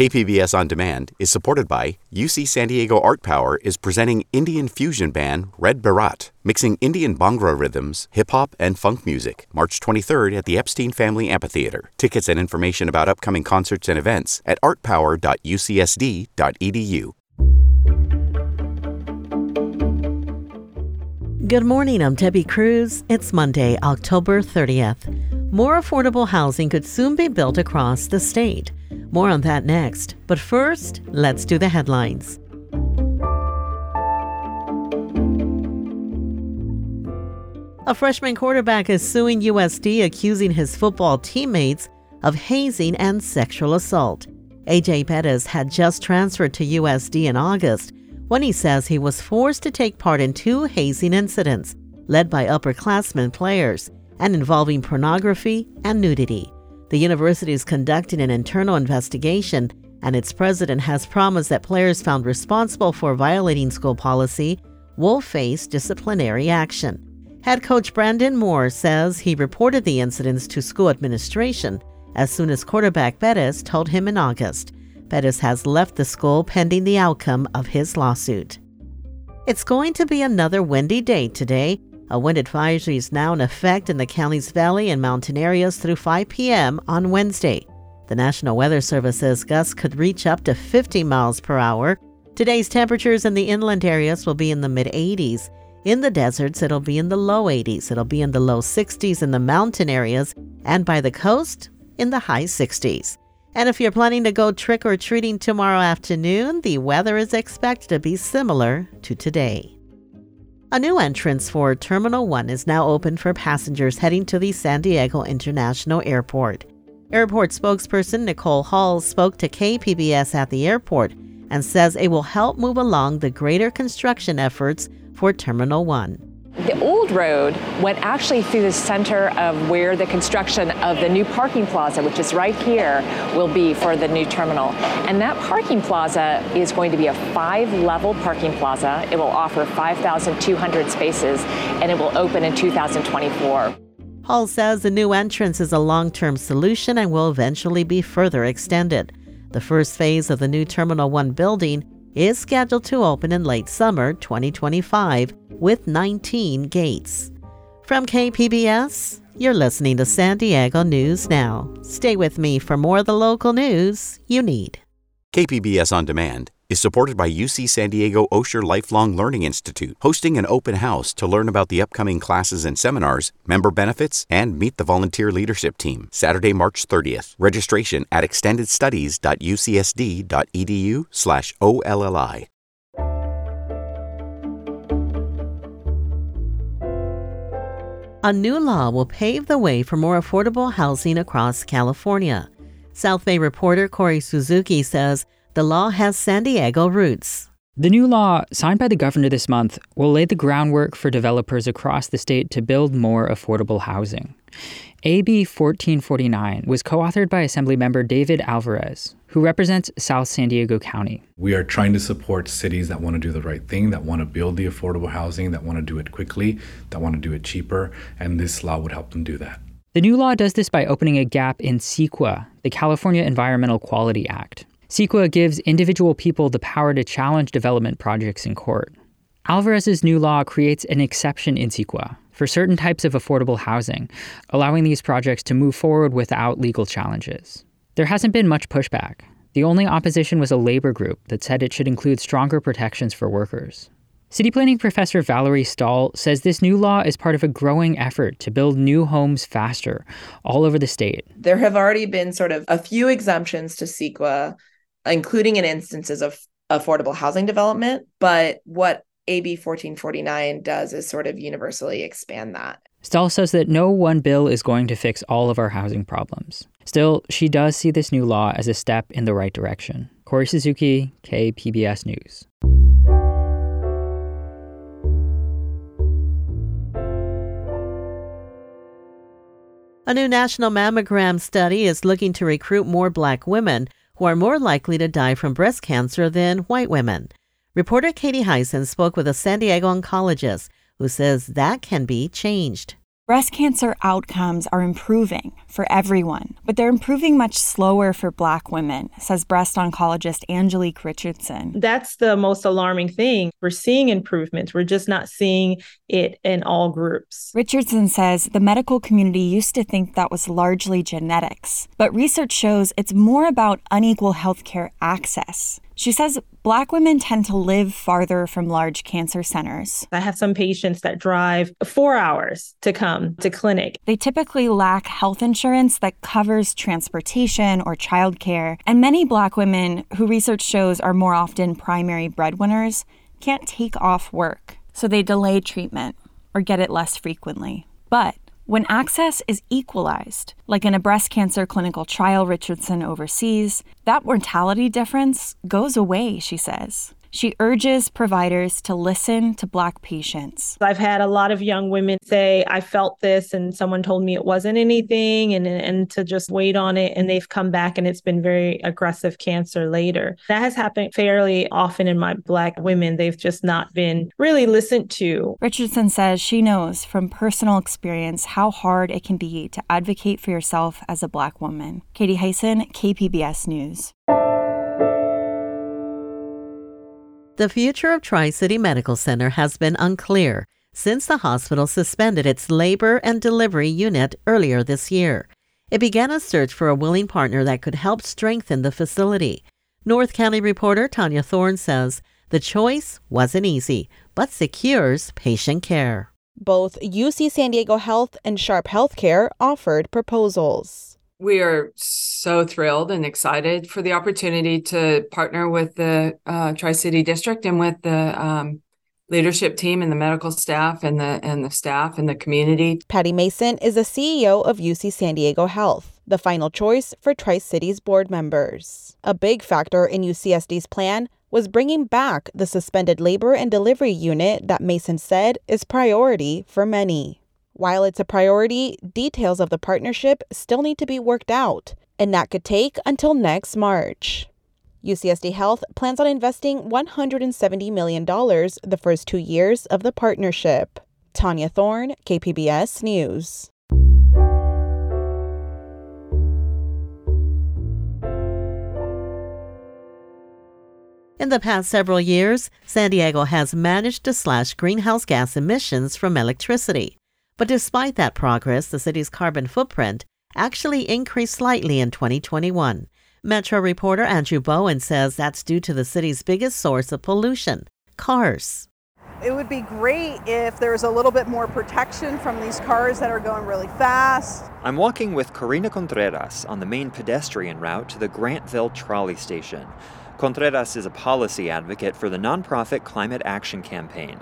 KPBS On Demand is supported by UC San Diego Art Power is presenting Indian fusion band Red Baraat, mixing Indian Bhangra rhythms, hip hop, and funk music, March 23rd at the Epstein Family Amphitheater. Tickets and information about upcoming concerts and events at artpower.ucsd.edu. Good morning, I'm Debbie Cruz. It's Monday, October 30th. More affordable housing could soon be built across the state. More on that next. But first, let's do the headlines. A freshman quarterback is suing USD, accusing his football teammates of hazing and sexual assault. AJ Pettis had just transferred to USD in August when he says he was forced to take part in two hazing incidents led by upperclassmen players and involving pornography and nudity. The university is conducting an internal investigation, and its president has promised that players found responsible for violating school policy will face disciplinary action. Head coach Brandon Moore says he reported the incidents to school administration as soon as quarterback Pettis told him in August. Pettis has left the school pending the outcome of his lawsuit. It's going to be another windy day today a wind advisory is now in effect in the county's valley and mountain areas through 5 p.m. on Wednesday. The National Weather Service says gusts could reach up to 50 miles per hour. Today's temperatures in the inland areas will be in the mid 80s. In the deserts, it'll be in the low 80s. It'll be in the low 60s in the mountain areas, and by the coast, in the high 60s. And if you're planning to go trick or treating tomorrow afternoon, the weather is expected to be similar to today. A new entrance for Terminal 1 is now open for passengers heading to the San Diego International Airport. Airport spokesperson Nicole Hall spoke to KPBS at the airport and says it will help move along the greater construction efforts for Terminal 1. The old road went actually through the center of where the construction of the new parking plaza, which is right here, will be for the new terminal. And that parking plaza is going to be a five level parking plaza. It will offer 5,200 spaces and it will open in 2024. Hall says the new entrance is a long term solution and will eventually be further extended. The first phase of the new Terminal 1 building is scheduled to open in late summer 2025 with 19 gates. From KPBS, you're listening to San Diego News Now. Stay with me for more of the local news you need. KPBS On Demand is supported by UC San Diego Osher Lifelong Learning Institute, hosting an open house to learn about the upcoming classes and seminars, member benefits, and meet the volunteer leadership team. Saturday, March 30th. Registration at extendedstudies.ucsd.edu/olli. A new law will pave the way for more affordable housing across California. South Bay reporter Kori Suzuki says the law has San Diego roots. The new law, signed by the governor this month, will lay the groundwork for developers across the state to build more affordable housing. AB 1449 was co authored by Assemblymember David Alvarez, who represents South San Diego County. We are trying to support cities that want to do the right thing, that want to build the affordable housing, that want to do it quickly, that want to do it cheaper, and this law would help them do that. The new law does this by opening a gap in CEQA, the California Environmental Quality Act. CEQA gives individual people the power to challenge development projects in court. Alvarez's new law creates an exception in CEQA for certain types of affordable housing, allowing these projects to move forward without legal challenges. There hasn't been much pushback. The only opposition was a labor group that said it should include stronger protections for workers. City planning professor Valerie Stahl says this new law is part of a growing effort to build new homes faster all over the state. There have already been sort of a few exemptions to CEQA, including in instances of affordable housing development. But what AB 1449 does is sort of universally expand that. Stahl says that no one bill is going to fix all of our housing problems. Still, she does see this new law as a step in the right direction. Kori Suzuki, KPBS News. A new national mammogram study is looking to recruit more black women who are more likely to die from breast cancer than white women. Reporter Katie Hyson spoke with a San Diego oncologist who says that can be changed. Breast cancer outcomes are improving for everyone, but they're improving much slower for Black women, says breast oncologist Angelique Richardson. That's the most alarming thing. We're seeing improvements, we're just not seeing it in all groups. Richardson says the medical community used to think that was largely genetics, but research shows it's more about unequal healthcare access. She says Black women tend to live farther from large cancer centers. I have some patients that drive four hours to come to clinic. They typically lack health insurance that covers transportation or childcare, and many Black women, who research shows are more often primary breadwinners, can't take off work, so they delay treatment or get it less frequently. But when access is equalized, like in a breast cancer clinical trial Richardson oversees, that mortality difference goes away, she says. She urges providers to listen to Black patients. I've had a lot of young women say, I felt this, and someone told me it wasn't anything, and, and to just wait on it. And they've come back and it's been very aggressive cancer later. That has happened fairly often in my Black women. They've just not been really listened to. Richardson says she knows from personal experience how hard it can be to advocate for yourself as a Black woman. Katie Hyson, KPBS News. The future of Tri City Medical Center has been unclear since the hospital suspended its labor and delivery unit earlier this year. It began a search for a willing partner that could help strengthen the facility. North County reporter Tania Thorne says the choice wasn't easy, but secures patient care. Both UC San Diego Health and Sharp Healthcare offered proposals we are so thrilled and excited for the opportunity to partner with the uh, Tri City District and with the um, leadership team and the medical staff and the and the staff and the community. Patty Maysent is the CEO of UC San Diego Health, the final choice for Tri City's board members. A big factor in UCSD's plan was bringing back the suspended labor and delivery unit that Maysent said is priority for many. While it's a priority, details of the partnership still need to be worked out, and that could take until next March. UCSD Health plans on investing $170 million the first two years of the partnership. Tania Thorne, KPBS News. In the past several years, San Diego has managed to slash greenhouse gas emissions from electricity. But despite that progress, the city's carbon footprint actually increased slightly in 2021. Metro reporter Andrew Bowen says that's due to the city's biggest source of pollution cars. It would be great if there was a little bit more protection from these cars that are going really fast. I'm walking with Corina Contreras on the main pedestrian route to the Grantville trolley station. Contreras is a policy advocate for the nonprofit Climate Action Campaign.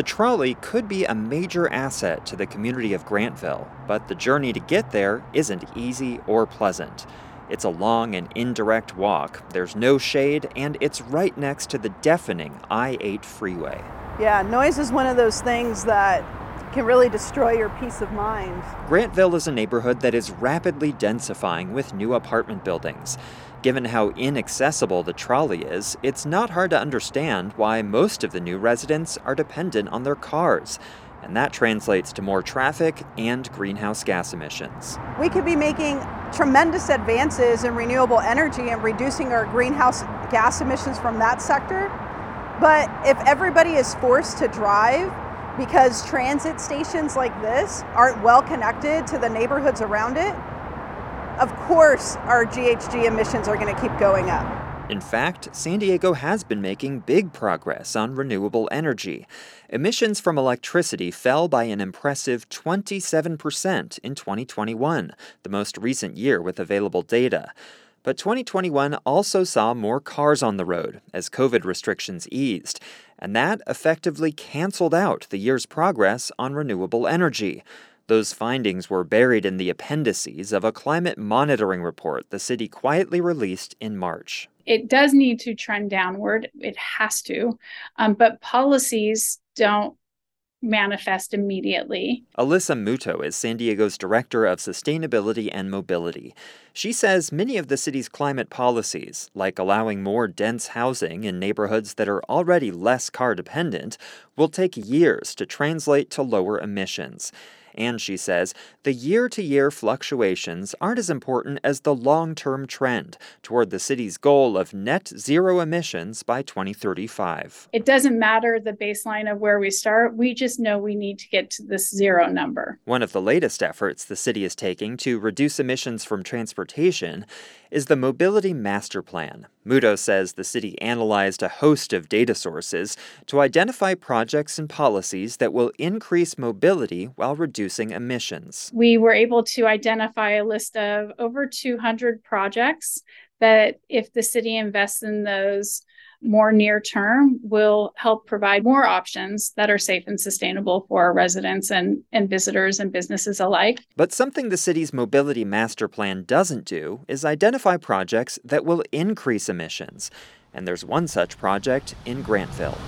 The trolley could be a major asset to the community of Grantville, but the journey to get there isn't easy or pleasant. It's a long and indirect walk, there's no shade, and it's right next to the deafening I 8 freeway. Yeah, noise is one of those things that can really destroy your peace of mind. Grantville is a neighborhood that is rapidly densifying with new apartment buildings. Given how inaccessible the trolley is, it's not hard to understand why most of the new residents are dependent on their cars. And that translates to more traffic and greenhouse gas emissions. We could be making tremendous advances in renewable energy and reducing our greenhouse gas emissions from that sector. But if everybody is forced to drive because transit stations like this aren't well connected to the neighborhoods around it, of course our GHG emissions are going to keep going up. In fact, San Diego has been making big progress on renewable energy. Emissions from electricity fell by an impressive 27% in 2021, the most recent year with available data. But 2021 also saw more cars on the road as COVID restrictions eased, and that effectively canceled out the year's progress on renewable energy. Those findings were buried in the appendices of a climate monitoring report the city quietly released in March. It does need to trend downward, it has to, um, but policies don't manifest immediately. Alyssa Muto is San Diego's Director of Sustainability and Mobility. She says many of the city's climate policies, like allowing more dense housing in neighborhoods that are already less car dependent, will take years to translate to lower emissions. And she says the year to year fluctuations aren't as important as the long term trend toward the city's goal of net zero emissions by 2035. It doesn't matter the baseline of where we start, we just know we need to get to this zero number. One of the latest efforts the city is taking to reduce emissions from transportation is the Mobility Master Plan. Muto says the city analyzed a host of data sources to identify projects and policies that will increase mobility while reducing emissions. We were able to identify a list of over 200 projects that, if the city invests in those, more near term will help provide more options that are safe and sustainable for our residents and, and visitors and businesses alike. But something the city's mobility master plan doesn't do is identify projects that will increase emissions. And there's one such project in Grantville.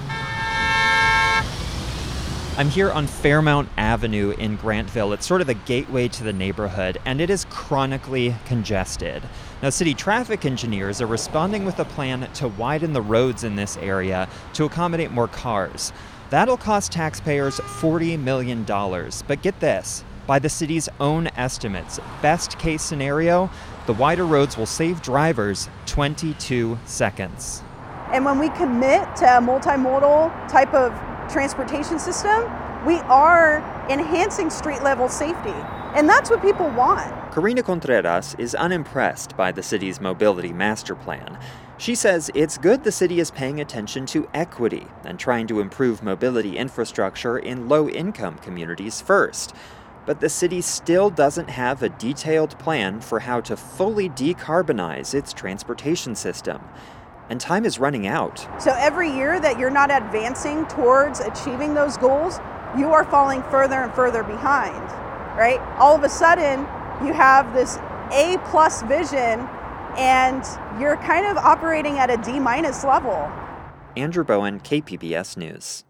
I'm here on Fairmount Avenue in Grantville. It's sort of the gateway to the neighborhood, and it is chronically congested. Now, city traffic engineers are responding with a plan to widen the roads in this area to accommodate more cars. That'll cost taxpayers $40 million. But get this by the city's own estimates, best case scenario, the wider roads will save drivers 22 seconds. And when we commit to a multimodal type of transportation system, we are enhancing street level safety. And that's what people want. Karina Contreras is unimpressed by the city's mobility master plan. She says it's good the city is paying attention to equity and trying to improve mobility infrastructure in low income communities first. But the city still doesn't have a detailed plan for how to fully decarbonize its transportation system and time is running out. So every year that you're not advancing towards achieving those goals, you are falling further and further behind, right? All of a sudden, you have this A plus vision and you're kind of operating at a D minus level. Andrew Bowen, KPBS News.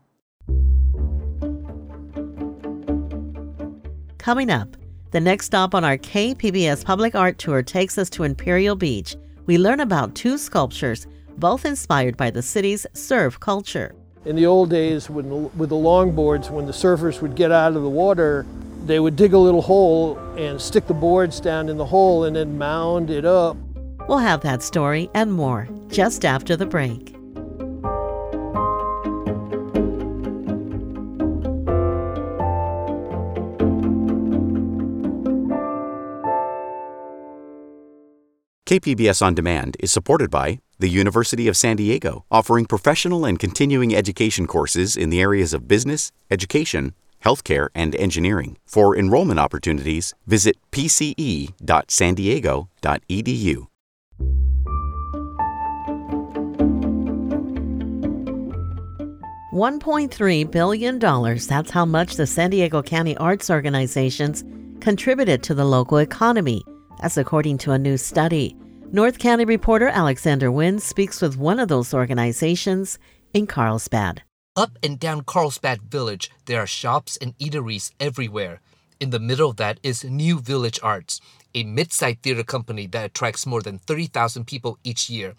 Coming up, the next stop on our KPBS Public Art Tour takes us to Imperial Beach. We learn about two sculptures both inspired by the city's surf culture. In the old days, when, with the longboards, when the surfers would get out of the water, they would dig a little hole and stick the boards down in the hole and then mound it up. We'll have that story and more just after the break. KPBS On Demand is supported by the University of San Diego, offering professional and continuing education courses in the areas of business, education, healthcare, and engineering. For enrollment opportunities, visit pce.sandiego.edu. $1.3 billion. That's how much the San Diego County Arts Organizations contributed to the local economy. That's according to a new study. North County reporter Alexander Nguyen speaks with one of those organizations in Carlsbad. Up and down Carlsbad Village, there are shops and eateries everywhere. In the middle of that is New Village Arts, a mid-sized theater company that attracts more than 30,000 people each year.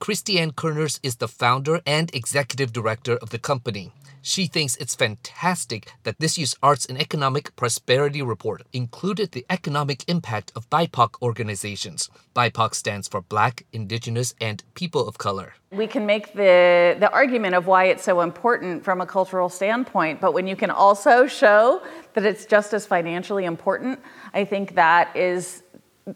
Kristianne Kerners is the founder and executive director of the company. She thinks it's fantastic that this year's Arts and Economic Prosperity Report included the economic impact of BIPOC organizations. BIPOC stands for Black, Indigenous, and People of Color. We can make the, the argument of why it's so important from a cultural standpoint, but when you can also show that it's just as financially important, I think that is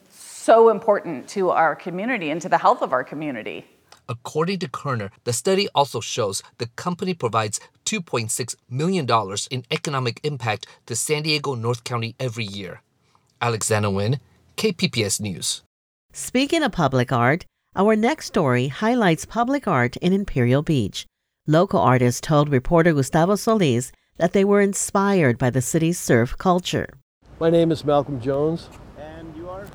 so important to our community and to the health of our community. According to Kurner, the study also shows the company provides $2.6 million in economic impact to San Diego North County every year. Alexander Nguyen, KPBS News. Speaking of public art, our next story highlights public art in Imperial Beach. Local artists told reporter Gustavo Solis that they were inspired by the city's surf culture. My name is Malcolm Jones. And you are?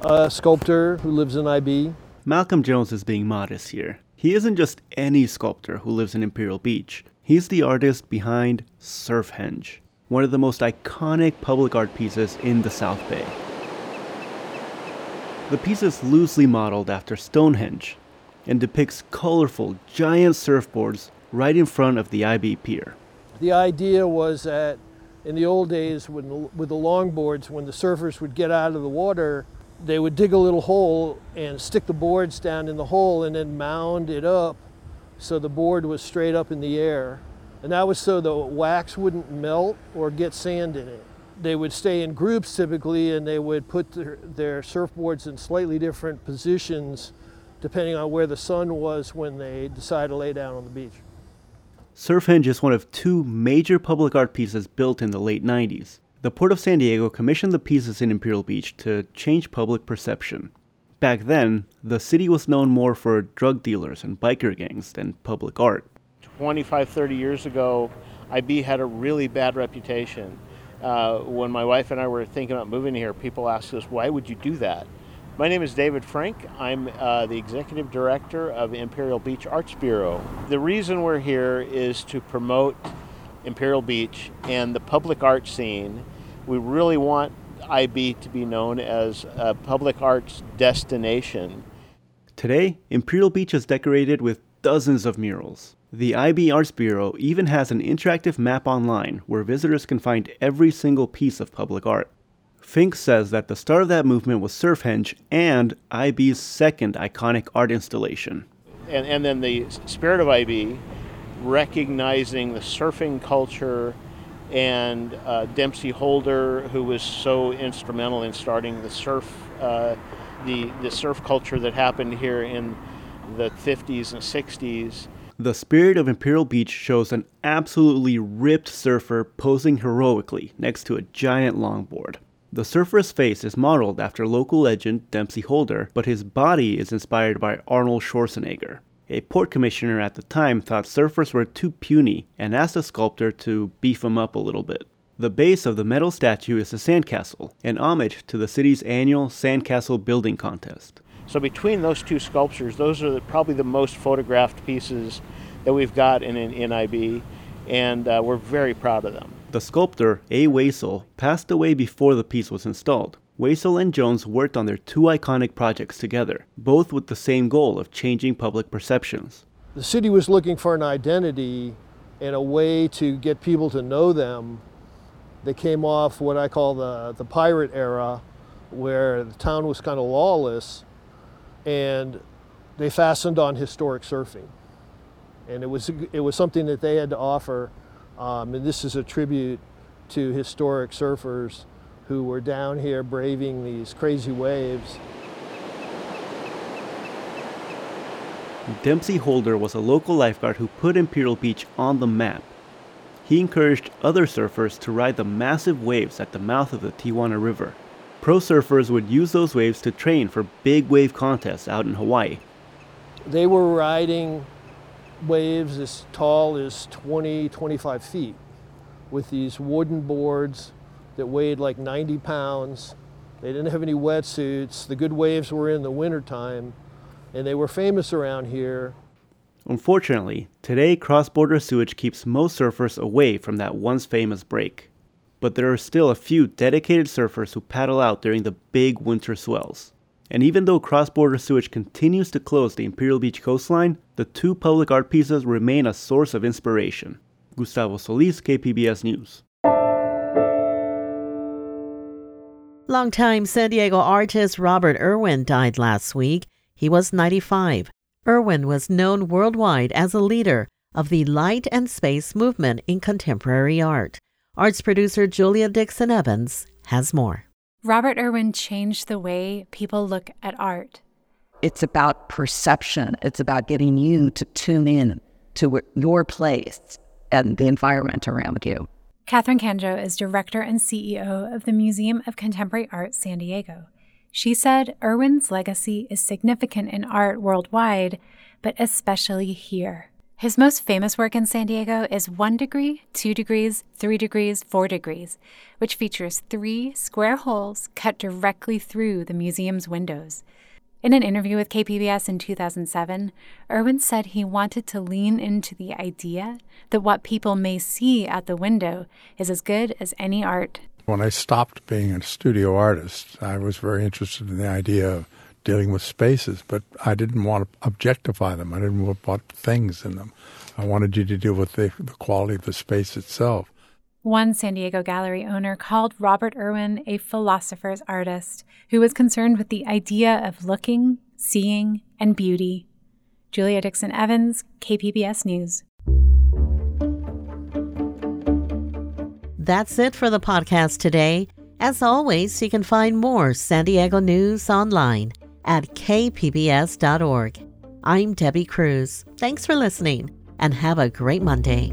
A sculptor who lives in IB. Malcolm Jones is being modest here. He isn't just any sculptor who lives in Imperial Beach. He's the artist behind Surfhenge, one of the most iconic public art pieces in the South Bay. The piece is loosely modeled after Stonehenge and depicts colorful, giant surfboards right in front of the IB Pier. The idea was that In the old days, when, with the longboards, when the surfers would get out of the water, they would dig a little hole and stick the boards down in the hole and then mound it up so the board was straight up in the air. And that was so the wax wouldn't melt or get sand in it. They would stay in groups typically and they would put their, their surfboards in slightly different positions depending on where the sun was when they decided to lay down on the beach. Surfhenge is one of two major public art pieces built in the late 90s. The Port of San Diego commissioned the pieces in Imperial Beach to change public perception. Back then, the city was known more for drug dealers and biker gangs than public art. 25, 30 years ago, IB had a really bad reputation. Uh, when my wife and I were thinking about moving here, people asked us, why would you do that? My name is David Frank. I'm uh, the executive director of Imperial Beach Arts Bureau. The reason we're here is to promote Imperial Beach and the public art scene. We really want IB to be known as a public arts destination. Today, Imperial Beach is decorated with dozens of murals. The IB Arts Bureau even has an interactive map online where visitors can find every single piece of public art. Fink says that the start of that movement was Surfhenge and IB's second iconic art installation. And, and then the spirit of IB, recognizing the surfing culture and uh, Dempsey Holder, who was so instrumental in starting the surf, uh, the, the surf culture that happened here in the 50s and 60s. The spirit of Imperial Beach shows an absolutely ripped surfer posing heroically next to a giant longboard. The surfer's face is modeled after local legend Dempsey Holder, but his body is inspired by Arnold Schwarzenegger. A port commissioner at the time thought surfers were too puny and asked the sculptor to beef them up a little bit. The base of the metal statue is a sandcastle, an homage to the city's annual sandcastle building contest. So between those two sculptures, those are the, probably the most photographed pieces that we've got in, in, NIB, and uh, we're very proud of them. The sculptor, A. Waisel, passed away before the piece was installed. Waisel and Jones worked on their two iconic projects together, both with the same goal of changing public perceptions. The city was looking for an identity and a way to get people to know them. They came off what I call the, the pirate era, where the town was kind of lawless, and they fastened on historic surfing. And it was, it was something that they had to offer um, and this is a tribute to historic surfers who were down here braving these crazy waves. Dempsey Holder was a local lifeguard who put Imperial Beach on the map. He encouraged other surfers to ride the massive waves at the mouth of the Tijuana River. Pro surfers would use those waves to train for big wave contests out in Hawaii. They were riding waves as tall as 20, 25 feet with these wooden boards that weighed like 90 pounds. They didn't have any wetsuits. The good waves were in the wintertime, and they were famous around here. Unfortunately, today cross border sewage keeps most surfers away from that once famous break. But there are still a few dedicated surfers who paddle out during the big winter swells. And even though cross border sewage continues to close the Imperial Beach coastline, the two public art pieces remain a source of inspiration. Gustavo Solis, KPBS News. Longtime San Diego artist Robert Irwin died last week. He was 95. Irwin was known worldwide as a leader of the light and space movement in contemporary art. Arts producer Julia Dixon Evans has more. Robert Irwin changed the way people look at art. It's about perception, it's about getting you to tune in to your place and the environment around you. Kathryn Kanjo is director and CEO of the Museum of Contemporary Art San Diego. She said Irwin's legacy is significant in art worldwide, but especially here. His most famous work in San Diego is One Degree, Two Degrees, Three Degrees, Four Degrees, which features three square holes cut directly through the museum's windows. In an interview with KPBS in 2007, Irwin said he wanted to lean into the idea that what people may see out the window is as good as any art. When I stopped being a studio artist, I was very interested in the idea of dealing with spaces, but I didn't want to objectify them. I didn't want to put things in them. I wanted you to deal with the, the quality of the space itself. One San Diego gallery owner called Robert Irwin a philosopher's artist who was concerned with the idea of looking, seeing, and beauty. Julia Dixon Evans, KPBS News. That's it for the podcast today. As always, you can find more San Diego news online at kpbs.org. I'm Debbie Cruz. Thanks for listening and have a great Monday.